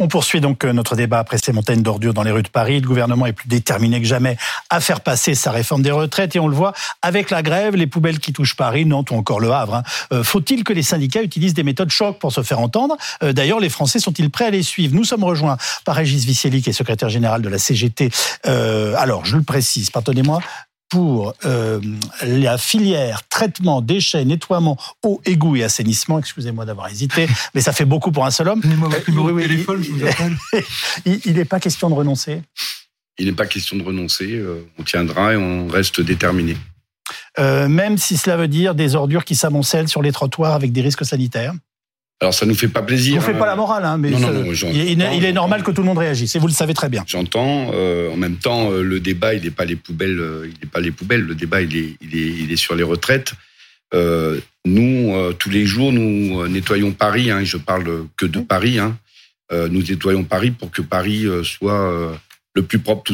On poursuit donc euh, notre débat après ces montagnes d'ordures dans les rues de Paris. Le gouvernement est plus déterminé que jamais à faire passer sa réforme des retraites et on le voit avec la grève, les poubelles qui touchent Paris, Nantes ou encore le Havre. Hein. Euh, faut-il que les syndicats utilisent des méthodes choc pour se faire entendre? Euh, D'ailleurs, les Français sont-ils prêts à les suivre? Nous sommes rejoints par Régis Viceli, qui est secrétaire général de la CGT. alors, je le précise, pardonnez-moi, pour euh, la filière traitement, déchets, nettoiement, eau, égout et assainissement. Excusez-moi d'avoir hésité, mais ça fait beaucoup pour un seul homme. il n'est pas question de renoncer. Il n'est pas question de renoncer. Euh, on tiendra et on reste déterminé. Euh, même si cela veut dire des ordures qui s'amoncellent sur les trottoirs avec des risques sanitaires alors ça nous fait pas plaisir. On fait pas la morale, hein, mais il, est normal que tout le monde réagisse. Et vous le savez très bien. J'entends. Euh, en même temps, euh, le débat, il n'est pas les poubelles. Euh, il n'est pas les poubelles. Le débat, il est, il est, il est sur les retraites. nous, tous les jours, nous nettoyons Paris. Hein, je parle que de Paris. Hein, nous nettoyons Paris pour que Paris soit le plus propre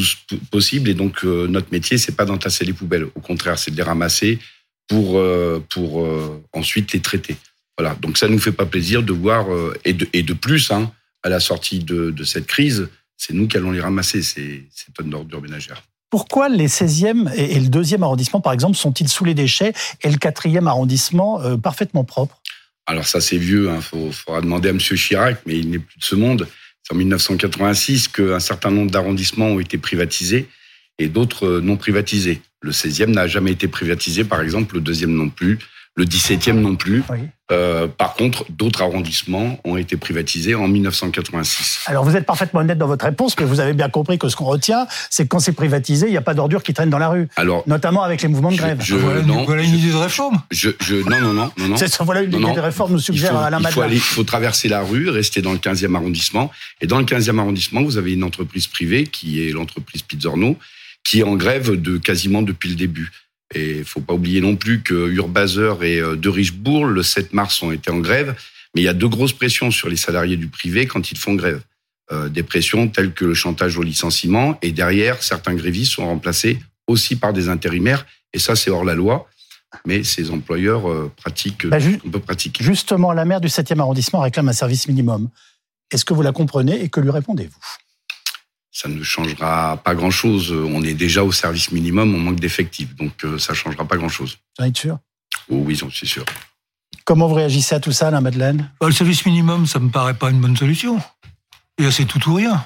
possible. Et donc, notre métier, c'est pas d'entasser les poubelles. Au contraire, c'est de les ramasser pour pour ensuite les traiter. Voilà, donc ça nous fait pas plaisir de voir, euh, et, de, et de plus, hein, à la sortie de, de cette crise, c'est nous qui allons les ramasser, ces, ces tonnes d'ordures ménagères. Pourquoi les 16e et le 2e arrondissement, par exemple, sont-ils sous les déchets et le 4e arrondissement euh, parfaitement propre? Alors ça, c'est vieux, il hein, faudra demander à M. Chirac, mais il n'est plus de ce monde. C'est en 1986 qu'un certain nombre d'arrondissements ont été privatisés et d'autres euh, non privatisés. Le 16e n'a jamais été privatisé, par exemple, le 2e non plus le 17e non plus. Euh, par contre, d'autres arrondissements ont été privatisés en 1986. Alors vous êtes parfaitement honnête dans votre réponse, mais vous avez bien compris que ce qu'on retient, c'est que quand c'est privatisé, il n'y a pas d'ordures qui traînent dans la rue. Alors, notamment avec les mouvements de grève. Je, voilà, non, voilà, une idée de réforme. Je, je, non, non, non, non. non. Voilà une idée de réforme, nous suggère Alain il faut, aller, il faut traverser la rue, rester dans le 15e arrondissement. Et dans le 15e arrondissement, vous avez une entreprise privée qui est l'entreprise Pizzorno, qui est en grève de quasiment depuis le début. Et il faut pas oublier non plus que Urbaser et euh, De Richebourg, le 7 mars, ont été en grève. Mais il y a de grosses pressions sur les salariés du privé quand ils font grève. Euh, des pressions telles que le chantage au licenciement. Et derrière, certains grévistes sont remplacés aussi par des intérimaires. Et ça, c'est hors la loi. Mais ces employeurs euh, pratiquent, bah, on peut pratiquer. Justement, la maire du 7e arrondissement réclame un service minimum. Est-ce que vous la comprenez et que lui répondez-vous? Ça ne changera pas grand-chose. On est déjà au service minimum, on manque d'effectifs, donc euh, ça ne changera pas grand-chose. Vous êtes sûr? Oh, Oui, j'en suis sûr. Comment vous réagissez à tout ça, la Madeleine? Bah, Le service minimum, ça me paraît pas une bonne solution. c'est tout ou rien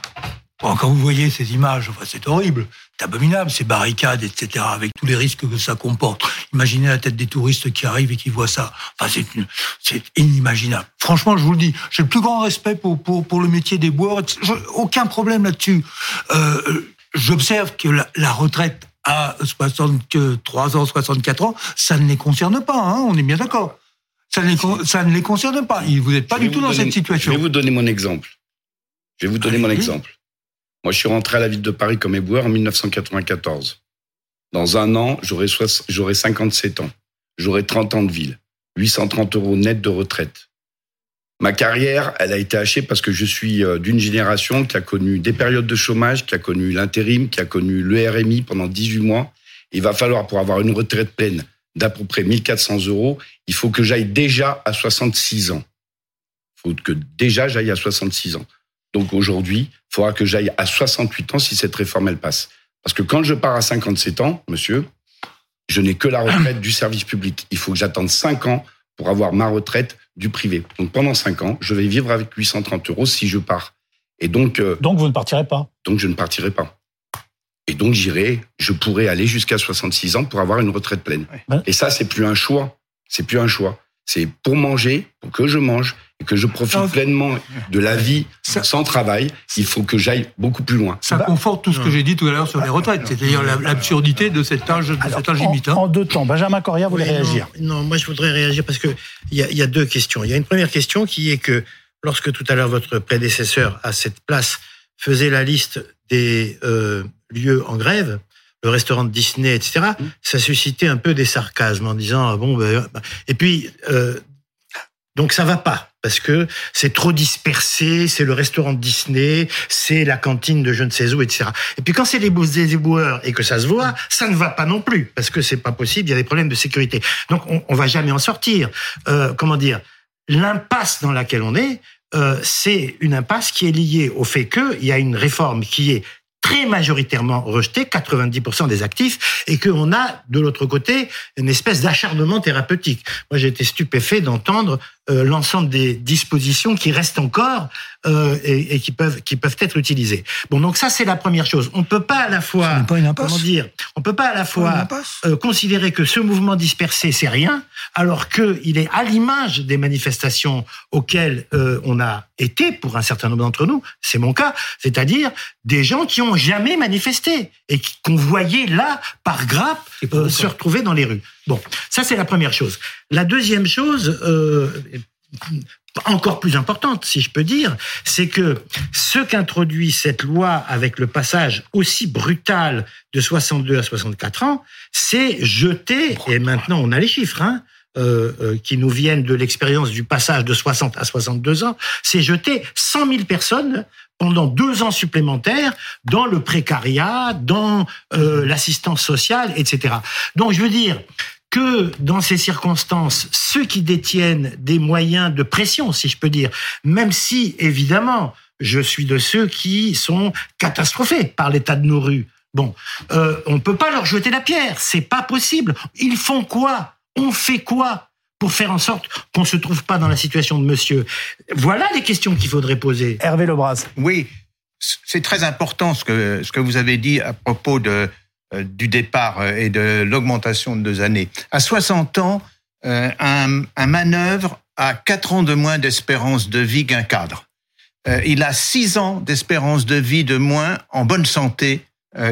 quand vous voyez ces images, c'est horrible, c'est abominable, ces barricades, etc., avec tous les risques que ça comporte. Imaginez la tête des touristes qui arrivent et qui voient ça. Enfin, c'est inimaginable. Franchement, je vous le dis, j'ai le plus grand respect pour, pour, pour le métier des bois. aucun problème là-dessus. Euh, J'observe que la, retraite à 63 ans, 64 ans, ça ne les concerne pas, hein, on est bien d'accord. Ça, ça, ne les concerne pas. Vous n'êtes pas du tout dans cette situation. Je vais vous donner mon exemple. Je vais vous donner mon exemple. Moi, je suis rentré à la ville de Paris comme éboueur en 1994. Dans un an, j'aurai 57 ans. J'aurai 30 ans de ville. 830 euros net de retraite. Ma carrière, elle a été hachée parce que je suis euh, d'une génération qui a connu des périodes de chômage, qui a connu l'intérim, qui a connu le RMI pendant 18 mois. Il va falloir, pour avoir une retraite pleine d'à peu près 1400 euros, il faut que j'aille déjà à 66 ans. Il faut que déjà j'aille à 66 ans. Donc aujourd'hui, il faudra que j'aille à 68 ans si cette réforme elle passe. Parce que quand je pars à 57 ans, monsieur, je n'ai que la retraite du service public. Il faut que j'attende 5 ans pour avoir ma retraite du privé. Donc pendant 5 ans, je vais vivre avec 830 euros si je pars. Et donc. Euh, donc vous ne partirez pas. Donc je ne partirai pas. Et donc j'irai, je pourrai aller jusqu'à 66 ans pour avoir une retraite pleine. Et ça, c'est plus un choix. C'est plus un choix. C'est pour manger, pour que je mange et que je profite pleinement de la vie sans travail. Il faut que j'aille beaucoup plus loin. Ça conforte tout ce que j'ai dit tout à l'heure sur les retraites, c'est-à-dire l'absurdité de cet âge, de cet âge limite. Hein. En, deux temps, Benjamin Coria voulait réagir. Non, moi je voudrais réagir parce que il y, a deux questions. Il y a une première question qui est que lorsque tout à l'heure votre prédécesseur à cette place faisait la liste des euh, lieux en grève, le restaurant de Disney, etc., mmh. ça suscitait un peu des sarcasmes en disant ah bon ben, bah. et puis euh, donc ça va pas parce que c'est trop dispersé, c'est le restaurant de Disney, c'est la cantine de je ne sais où, etc. Et puis quand c'est les éboueurs et que ça se voit, ça ne va pas non plus parce que c'est pas possible, il y a des problèmes de sécurité. Donc on, on va jamais en sortir. Euh, comment dire L'impasse dans laquelle on est, euh, c'est une impasse qui est liée au fait qu'il y a une réforme qui est très majoritairement rejeté, 90% des actifs, et qu'on a de l'autre côté une espèce d'acharnement thérapeutique. Moi, j'ai été stupéfait d'entendre euh, l'ensemble des dispositions qui restent encore euh, et, et, qui peuvent qui peuvent être utilisées. Bon, donc ça c'est la première chose. On peut pas à la fois pas une comment dire, on peut pas à la fois euh, considérer que ce mouvement dispersé c'est rien, alors que il est à l'image des manifestations auxquelles euh, on a été pour un certain nombre d'entre nous. C'est mon cas, c'est-à-dire des gens qui ont jamais manifesté et qu'on voyait là par grappe euh, se retrouver dans les rues. Bon, ça c'est la première chose. La deuxième chose, euh, encore plus importante, si je peux dire, c'est que ce qu'introduit cette loi avec le passage aussi brutal de 62 à 64 ans, c'est jeter, et maintenant on a les chiffres, hein, euh, euh, qui nous viennent de l'expérience du passage de 60 à 62 ans, c'est jeter 100 000 personnes pendant deux ans supplémentaires dans le précariat, dans euh, l'assistance sociale, etc. Donc je veux dire, que dans ces circonstances, ceux qui détiennent des moyens de pression, si je peux dire, même si évidemment je suis de ceux qui sont catastrophés par l'état de nos rues. Bon, euh, on peut pas leur jeter la pierre, c'est pas possible. Ils font quoi? On fait quoi pour faire en sorte qu'on se trouve pas dans la situation de monsieur? Voilà les questions qu'il faudrait poser. Hervé Lebras. Oui, c'est très important ce que ce que vous avez dit à propos de euh, du départ euh, et de l'augmentation de deux années. À 60 ans, euh, un, un manœuvre a 4 ans de moins d'espérance de vie qu'un cadre. Il a 6 ans d'espérance de vie de moins en bonne santé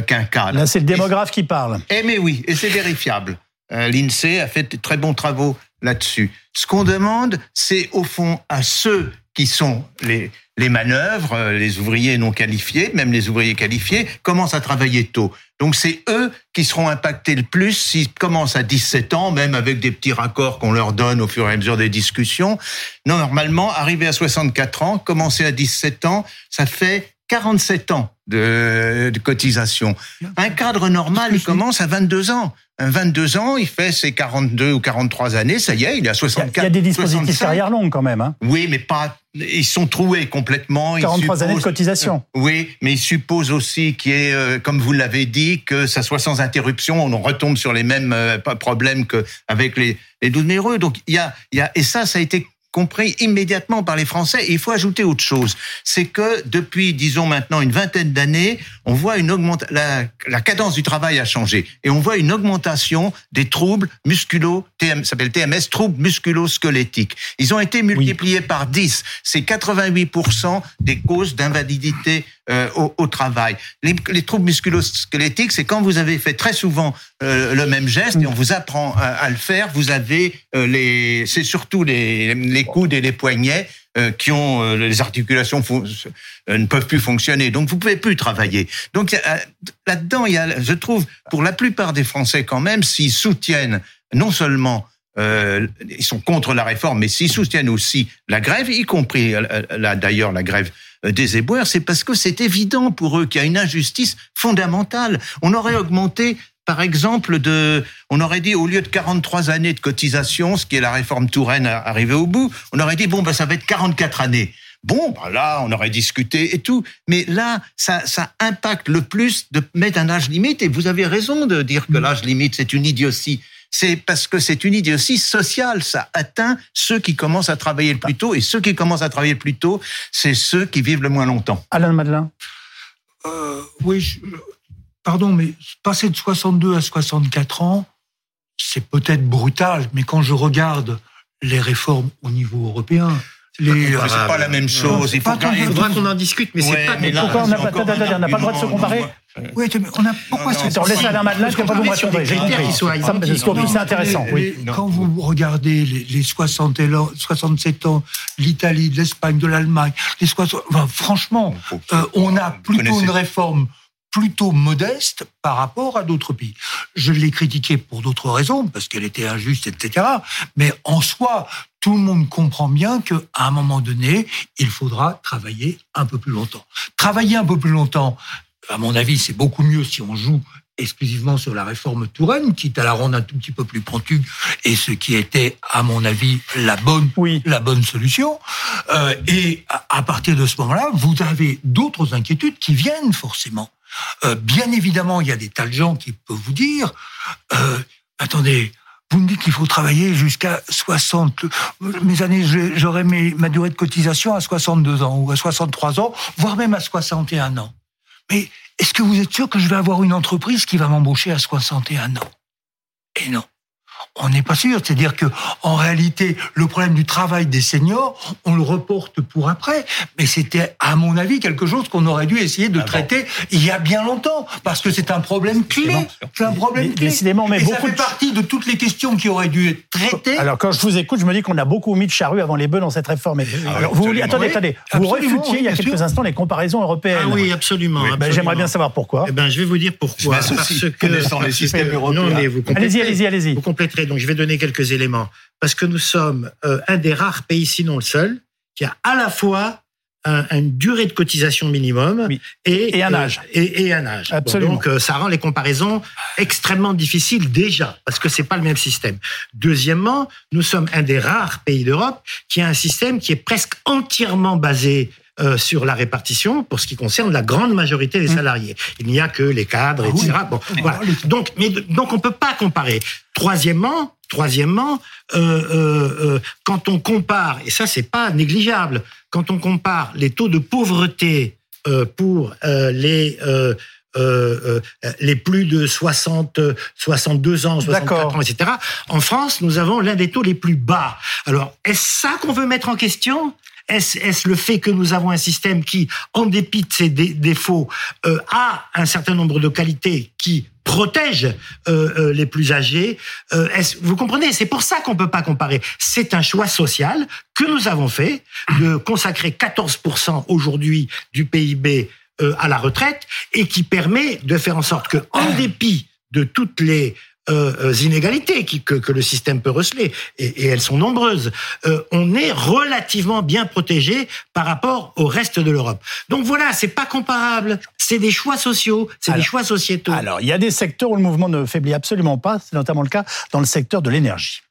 qu'un cadre. Là, c'est le démographe qui parle. Eh mais oui, et c'est vérifiable. L'INSEE a fait de très bons travaux là-dessus. Ce qu'on demande, c'est au fond à ceux qui sont les, les manœuvres, les ouvriers non qualifiés, même les ouvriers qualifiés, commencent à travailler tôt. Donc c'est eux qui seront impactés le plus s'ils commencent à 17 ans, même avec des petits raccords qu'on leur donne au fur et à mesure des discussions. Non, normalement, arriver à 64 ans, commencer à 17 ans, ça fait 47 ans de, de cotisation. Un cadre normal, il commence à 22 ans. Un 22 ans, il fait ses 42 ou 43 années, ça y est, il à 64. Il y a des dispositifs carrière longue quand même. Hein. Oui, mais pas. Ils sont troués complètement. 43 supposent, années de cotisation. Euh, oui, mais ils supposent aussi qu'il y ait, euh, comme vous l'avez dit, que ça soit sans interruption. On retombe sur les mêmes euh, problèmes qu'avec les, les 12 heureux. Donc il y a, il y a, et ça, ça a été compris immédiatement par les Français. Et il faut ajouter autre chose, c'est que depuis, disons maintenant une vingtaine d'années, on voit une augmentation, la, la, cadence du travail a changé et on voit une augmentation des troubles musculo, TM, s'appelle TMS, troubles musculo-squelettiques. Ils ont été multipliés oui. par 10. C'est 88% des causes d'invalidité euh, au, travail. Les, les troubles musculo-squelettiques, c'est quand vous avez fait très souvent euh, le même geste et on vous apprend à, à le faire, vous avez euh, les, c'est surtout les, les coudes et les poignets euh, qui ont euh, les articulations euh, ne peuvent plus fonctionner, donc vous pouvez plus travailler. Donc là-dedans, il y a, je trouve, pour la plupart des Français quand même, s'ils soutiennent non seulement euh, ils sont contre la réforme, mais s'ils soutiennent aussi la grève, y compris là d'ailleurs la grève des éboueurs, c'est parce que c'est évident pour eux qu'il y a une injustice fondamentale. On aurait augmenté par exemple, de, on aurait dit au lieu de 43 années de cotisation, ce qui est la réforme Touraine arrivée au bout, on aurait dit bon ben ça va être 44 années. Bon, ben là, on aurait discuté et tout. Mais là, ça, ça impacte le plus de mettre un âge limite. Et vous avez raison de dire que l'âge limite, c'est une idiotie. C'est parce que c'est une idiotie sociale. Ça atteint ceux qui commencent à travailler le plus tôt. Et ceux qui commencent à travailler le plus tôt, c'est ceux qui vivent le moins longtemps. Alain Madelin euh, Oui, je, pardon, mais passer de 62 à 64 ans, c'est peut-être brutal, mais quand je regarde les réformes au niveau européen, les... c'est pas la même chose. il faudra qu'on en discute, mais c'est pas. Pourquoi on n'a pas, le droit de se comparer oui, mais on a pourquoi c'est On laisse Alain Madelin, puis pas vous me répondre. J'ai compris. C'est intéressant. Oui. Quand vous regardez les, les 60 et 67 ans, l'Italie, l'Espagne, de l'Allemagne, les 60, enfin, franchement, euh, on a plutôt une réforme plutôt modeste par rapport à d'autres pays. Je l'ai critiqué pour d'autres raisons, parce qu'elle était injuste, etc. Mais en soi, tout le monde comprend bien qu'à un moment donné, il faudra travailler un peu plus longtemps. Travailler un peu plus longtemps, à mon avis, c'est beaucoup mieux si on joue exclusivement sur la réforme Touraine, quitte à la rendre un tout petit peu plus pointue, et ce qui était, à mon avis, la bonne, Oui. la bonne solution. Euh, et à, à partir de ce moment-là, vous avez d'autres inquiétudes qui viennent forcément. Euh, bien évidemment, il y a des tas de gens qui peuvent vous dire, euh, attendez, vous me dites qu'il faut travailler jusqu'à 60. Mes années, j'aurai ma durée de cotisation à 62 ans ou à 63 ans, voire même à 61 ans. Mais est-ce que vous êtes sûr que je vais avoir une entreprise qui va m'embaucher à 61 ans? Et non. On n'est pas sûr. C'est-à-dire que, en réalité, le problème du travail des seniors, on le reporte pour après. Mais c'était, à mon avis, quelque chose qu'on aurait dû essayer de Ah bon. traiter il y a bien longtemps. Parce que c'est un problème clé. C'est un problème clé. décidément, mais Et ça beaucoup fait de- partie de toutes les questions qui auraient dû être traitées. Alors quand je vous écoute, je me dis qu'on a beaucoup mis de charrues avant les bœufs dans cette réforme. Et- Alors, vous voulez, attendez, Oui, attendez, vous refutiez il y a quelques sûr. instants les comparaisons européennes. Ah oui, absolument. Ben, absolument. J'aimerais bien savoir pourquoi. Eh ben, je vais vous dire pourquoi. Je m'associe, Parce que connaissant les systèmes européens. Non, mais vous Allez-y, allez-y, allez-y. Vous compléterez. Donc, je vais donner quelques éléments. Parce que nous sommes euh, un des rares pays, sinon le seul, qui a à la fois un- une durée de cotisation minimum Oui. et, Et un euh, âge. et, et un âge. Bon, Absolument. donc, euh, ça rend les comparaisons extrêmement difficiles déjà, parce que c'est pas le même système. Deuxièmement, nous sommes un des rares pays d'Europe qui a un système qui est presque entièrement basé euh, sur la répartition pour ce qui concerne la grande majorité des salariés. Il n'y a que les cadres, Ah oui. etc. Bon, voilà. Donc, mais donc on peut pas comparer. Troisièmement, troisièmement, euh, euh, euh, quand on compare, et ça c'est pas négligeable, quand on compare les taux de pauvreté euh, pour euh, les euh, euh, les plus de 60, euh, 62 ans, 64 D'accord. ans, etc. En France, nous avons l'un des taux les plus bas. Alors, est-ce ça qu'on veut mettre en question? Est-ce est le fait que nous avons un système qui, en dépit de ses dé- défauts, euh, a un certain nombre de qualités qui protègent euh, euh, les plus âgés euh, Vous comprenez? C'est pour ça qu'on peut pas comparer. C'est un choix social que nous avons fait de consacrer 14% aujourd'hui du PIB euh, à la retraite et qui permet de faire en sorte que, en dépit de toutes les euh, euh, inégalités qui, que, que le système peut receler, et, et elles sont nombreuses, euh, on est relativement bien protégé par rapport au reste de l'Europe. Donc voilà, c'est pas comparable. C'est des choix sociaux, c'est des choix sociétaux. Alors, il y a des secteurs où le mouvement ne faiblit absolument pas. C'est notamment le cas dans le secteur de l'énergie.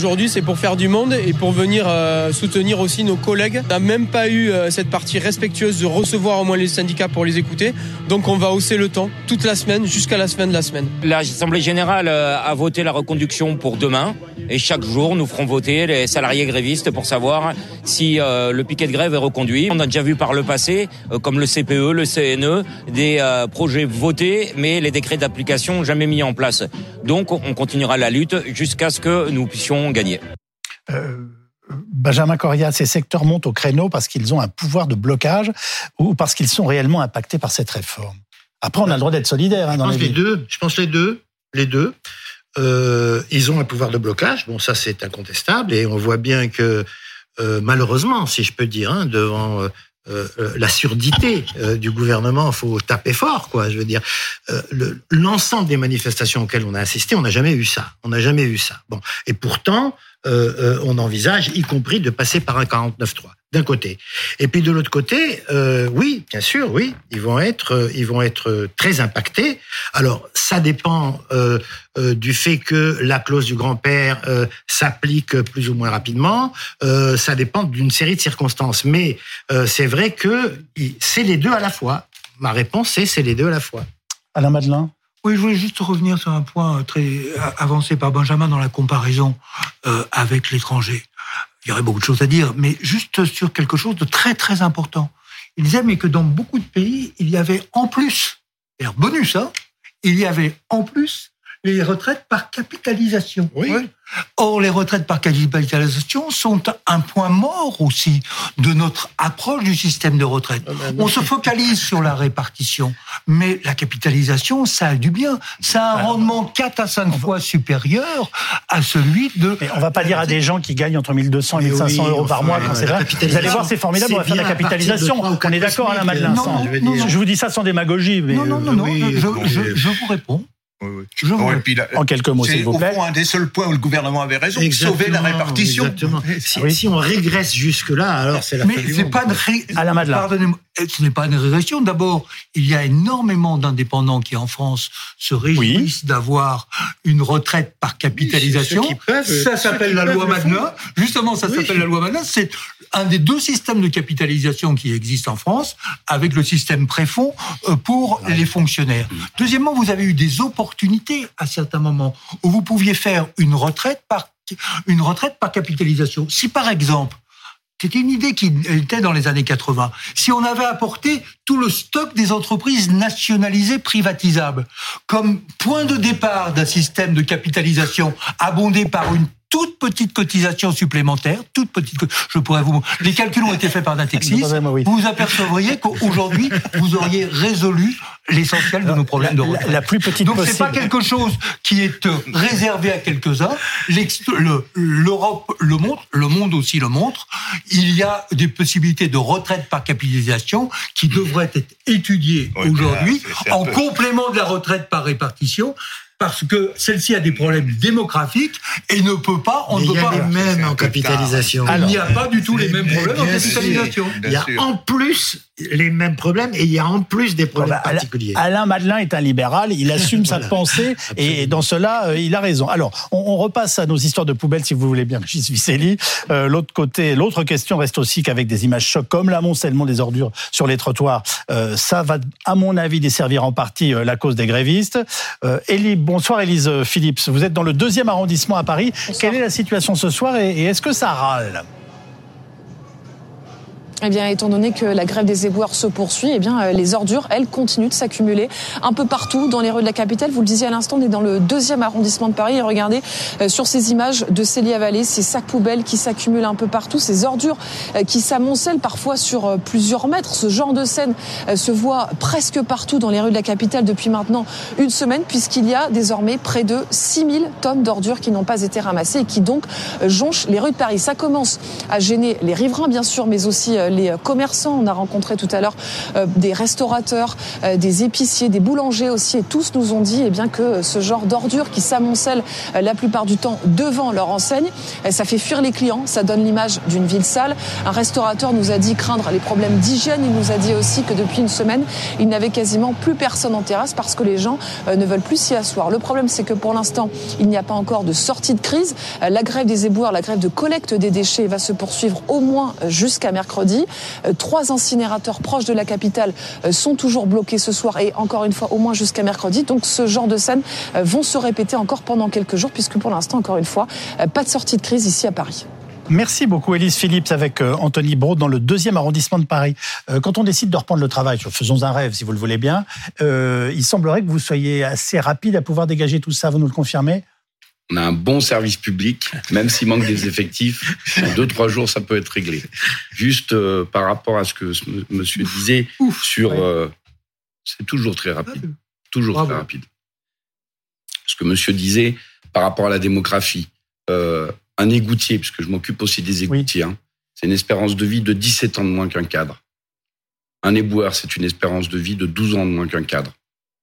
Aujourd'hui, c'est pour faire du monde et pour venir euh, soutenir aussi nos collègues. On n'a même pas eu euh, cette partie respectueuse de recevoir au moins les syndicats pour les écouter. Donc, on va hausser le temps toute la semaine jusqu'à la semaine de la semaine. L'Assemblée générale euh, a voté la reconduction pour demain et chaque jour nous ferons voter les salariés grévistes pour savoir si le piquet de grève est reconduit. On a déjà vu par le passé, comme le CPE, le CNE, des projets votés mais les décrets d'application jamais mis en place. Donc on continuera la lutte jusqu'à ce que nous puissions gagner. Euh, Benjamin Coria, ces secteurs montent au créneau parce qu'ils ont un pouvoir de blocage ou parce qu'ils sont réellement impactés par cette réforme. Après, on a le droit d'être solidaire hein, Je dans pense les deux. Je pense les deux. Les deux. Euh, ils ont un pouvoir de blocage. Bon, ça c'est incontestable et on voit bien que euh, malheureusement, si je peux dire, hein, devant euh, euh, la surdité euh, du gouvernement, faut taper fort, quoi. Je veux dire, euh, le- l'ensemble des manifestations auxquelles on a assisté, on n'a jamais eu ça. On n'a jamais eu ça. Bon, et pourtant, on envisage, y compris, de passer par un 49.3 d'un côté. Et puis de l'autre côté, euh, oui, bien sûr, oui, ils vont être, euh, ils vont être euh, très impactés. Alors, ça dépend euh, euh, du fait que la clause du grand-père euh, s'applique plus ou moins rapidement. Euh, ça dépend d'une série de circonstances. Mais euh, c'est vrai que c'est les deux à la fois. Ma réponse c'est c'est les deux à la fois. Alain Madelin Oui, je voulais juste revenir sur un point très avancé par Benjamin dans la comparaison euh, avec l'étranger. Il y aurait beaucoup de choses à dire, mais juste sur quelque chose de très très important. Il disait mais que dans beaucoup de pays, il y avait en plus, bonus, hein, il y avait en plus les retraites par capitalisation. Oui. Or, les retraites par capitalisation sont un point mort aussi de notre approche du système de retraite. On se focalise sur la répartition, mais la capitalisation, ça a du bien. Ça a un rendement 4 à 5 fois supérieur à celui de... Mais on va pas dire à des gens qui gagnent entre 1200 et Mais 1500 oui, euros par mois quand c'est la vrai. Vous allez voir, c'est formidable, on va faire de la capitalisation. On est d'accord, Alain Madelin non, dire. non, Je vous dis ça sans démagogie, mais Non, non, non, euh, non, oui, je, je vous réponds. Je vous- Ouais, puis là, En quelques mots, c'est s'il vous au plaît. fond un des seuls points où le gouvernement avait raison, Exactement, sauver la répartition. Exactement. Si, Oui. si on régresse jusque-là, alors c'est la Mais fin du c'est monde. pas ré-. Pardonnez-moi, euh, ce n'est pas une régression. D'abord, il y a énormément d'indépendants qui, en France, se réjouissent d'avoir une retraite par capitalisation. peuvent, ça s'appelle la loi. Magnin. Justement, ça Oui. s'appelle la loi Magnin. C'est un des deux systèmes de capitalisation qui existent en France, avec le système préfond euh, pour les fonctionnaires. Deuxièmement, vous avez eu des opportunités à certains moments où vous pouviez faire une retraite par une retraite par capitalisation. Si par exemple c'était une idée qui était dans les années 80. Si on avait apporté tout le stock des entreprises nationalisées privatisables comme point de départ d'un système de capitalisation abondé par une toute petite cotisation supplémentaire, toute petite, je pourrais vous, les calculs ont été faits par Natexis, oui. vous apercevriez qu'aujourd'hui, vous auriez résolu l'essentiel de nos problèmes de La- retraite. la plus petite Donc c'est possible. pas quelque chose qui est euh, réservé à quelques-uns. Le- L'Europe le montre, le monde aussi le montre. Il y a des possibilités de retraite par capitalisation qui devraient être étudiées aujourd'hui c'est- c'est en peu- complément de la retraite par répartition. Parce que celle-ci a des problèmes démographiques et ne peut pas, on ne il peut y a pas. les c'est mêmes en capitalisation. il n'y a pas du tout les mêmes problèmes en capitalisation. Il y a en plus les mêmes problèmes et il y a en plus des problèmes Bah, Alain- particuliers. Alain Madelin est un libéral, il assume sa pensée et dans cela, euh, il a raison. Alors, on, on repasse à nos histoires de poubelles, si vous voulez bien, Régis Vicelli. Euh, l'autre côté, l'autre question reste aussi qu'avec des images chocs comme l'amoncellement des ordures sur les trottoirs, euh, ça va, à mon avis, desservir en partie euh, la cause des grévistes. Euh, Élie, bonsoir Élise Phillips, vous êtes dans le deuxième arrondissement à Paris. Quelle est la situation ce soir et, et est-ce que ça râle? Eh bien, étant donné que la grève des éboueurs se poursuit, eh bien, euh, les ordures, elles, continuent de s'accumuler un peu partout dans les rues de la capitale. Vous le disiez à l'instant, on est dans le deuxième arrondissement de Paris. Et regardez euh, sur ces images de Célia-Vallée, ces sacs poubelles qui s'accumulent un peu partout, ces ordures euh, qui s'amoncellent parfois sur plusieurs mètres. Ce genre de scène se voit presque partout dans les rues de la capitale depuis maintenant une semaine, puisqu'il y a désormais près de 6000 tonnes d'ordures qui n'ont pas été ramassées et qui donc jonchent les rues de Paris. Ça commence à gêner les riverains, bien sûr, mais aussi les commerçants. On a rencontré tout à l'heure euh, des restaurateurs, euh, des épiciers, des boulangers aussi, et tous nous ont dit eh bien, que ce genre d'ordures qui s'amoncellent euh, la plupart du temps devant leur enseigne, eh, ça fait fuir les clients, ça donne l'image d'une ville sale. Un restaurateur nous a dit craindre les problèmes d'hygiène. Il nous a dit aussi que depuis une semaine, il n'avait quasiment plus personne en terrasse parce que les gens euh, ne veulent plus s'y asseoir. Le problème, c'est que pour l'instant, il n'y a pas encore de sortie de crise. Euh, La grève des éboueurs, la grève de collecte des déchets va se poursuivre au moins euh, jusqu'à mercredi. Euh, Trois incinérateurs proches de la capitale euh, sont toujours bloqués ce soir et encore une fois au moins jusqu'à mercredi. Donc ce genre de scènes euh, vont se répéter encore pendant quelques jours puisque pour l'instant, encore une fois, pas de sortie de crise ici à Paris. Merci beaucoup, Élise Phillips, avec Anthony Braud dans le deuxième arrondissement de Paris. Quand on décide de reprendre le travail, faisons un rêve si vous le voulez bien, il semblerait que vous soyez assez rapide à pouvoir dégager tout ça, vous nous le confirmez? On a un bon service public, même s'il manque des effectifs. En deux, trois jours, ça peut être réglé. Juste euh, par rapport à ce que monsieur disait sur... ouais. euh, c'est toujours très rapide. Toujours Bravo. très rapide. Ce que monsieur disait par rapport à la démographie. Euh, un égoutier, puisque je m'occupe aussi des égoutiers, hein, c'est une espérance de vie de 17 ans de moins qu'un cadre. Un éboueur, c'est une espérance de vie de 12 ans de moins qu'un cadre.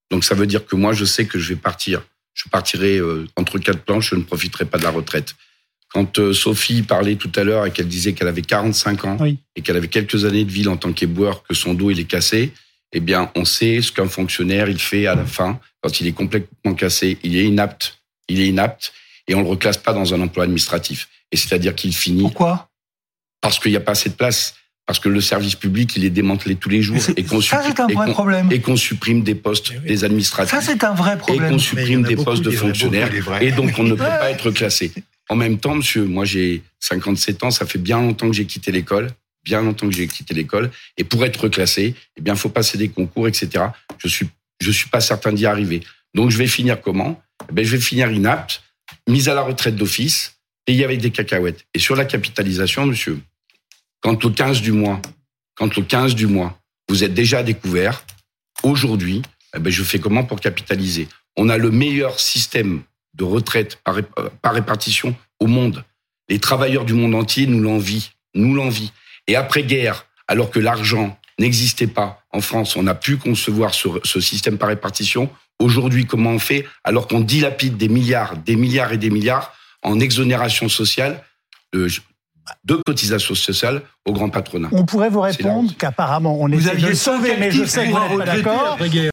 Donc ça veut dire que moi, je sais que je vais partir. Je partirai euh, entre quatre planches, je ne profiterai pas de la retraite. Quand euh, Sophie parlait tout à l'heure et qu'elle disait qu'elle avait 45 ans Oui. et qu'elle avait quelques années de ville en tant qu'éboueur, que son dos il est cassé, eh bien, on sait ce qu'un fonctionnaire il fait à la fin quand il est complètement cassé. Il est inapte. Il est inapte et on le reclasse pas dans un emploi administratif. Et c'est-à-dire qu'il finit Pourquoi? Parce qu'il n'y a pas assez de place, parce que le service public il est démantelé tous les jours et qu'on supprime, et qu'on- et qu'on supprime des postes oui. des administratifs Ça, c'est un vrai et problème. qu'on y en supprime a des postes de fonctionnaires et donc on ne peut pas être classé. En même temps, monsieur, moi j'ai 57 ans, ça fait bien longtemps que j'ai quitté l'école, bien longtemps que j'ai quitté l'école, et pour être reclassé, eh bien, faut passer des concours, etc. Je suis, je suis pas certain d'y arriver. Donc, je vais finir comment? Eh ben, je vais finir inapte, mise à la retraite d'office, payé avec des cacahuètes. Et sur la capitalisation, monsieur, quand le 15 du mois, quand le 15 du mois, vous êtes déjà découvert, aujourd'hui, eh ben, je fais comment pour capitaliser? On a le meilleur système de retraite euh, par répartition au monde. Les travailleurs du monde entier nous l'envient, nous l'envient. Et après-guerre, alors que l'argent n'existait pas en France, on a pu concevoir ce, système par répartition. Aujourd'hui, comment on fait? Alors qu'on dilapide des milliards, des milliards et des milliards en exonération sociale de, de cotisations sociales au grand patronat. On pourrait vous répondre qu'apparemment on Vous essaie de sauver, mais je sais que vous n'êtes pas d'accord.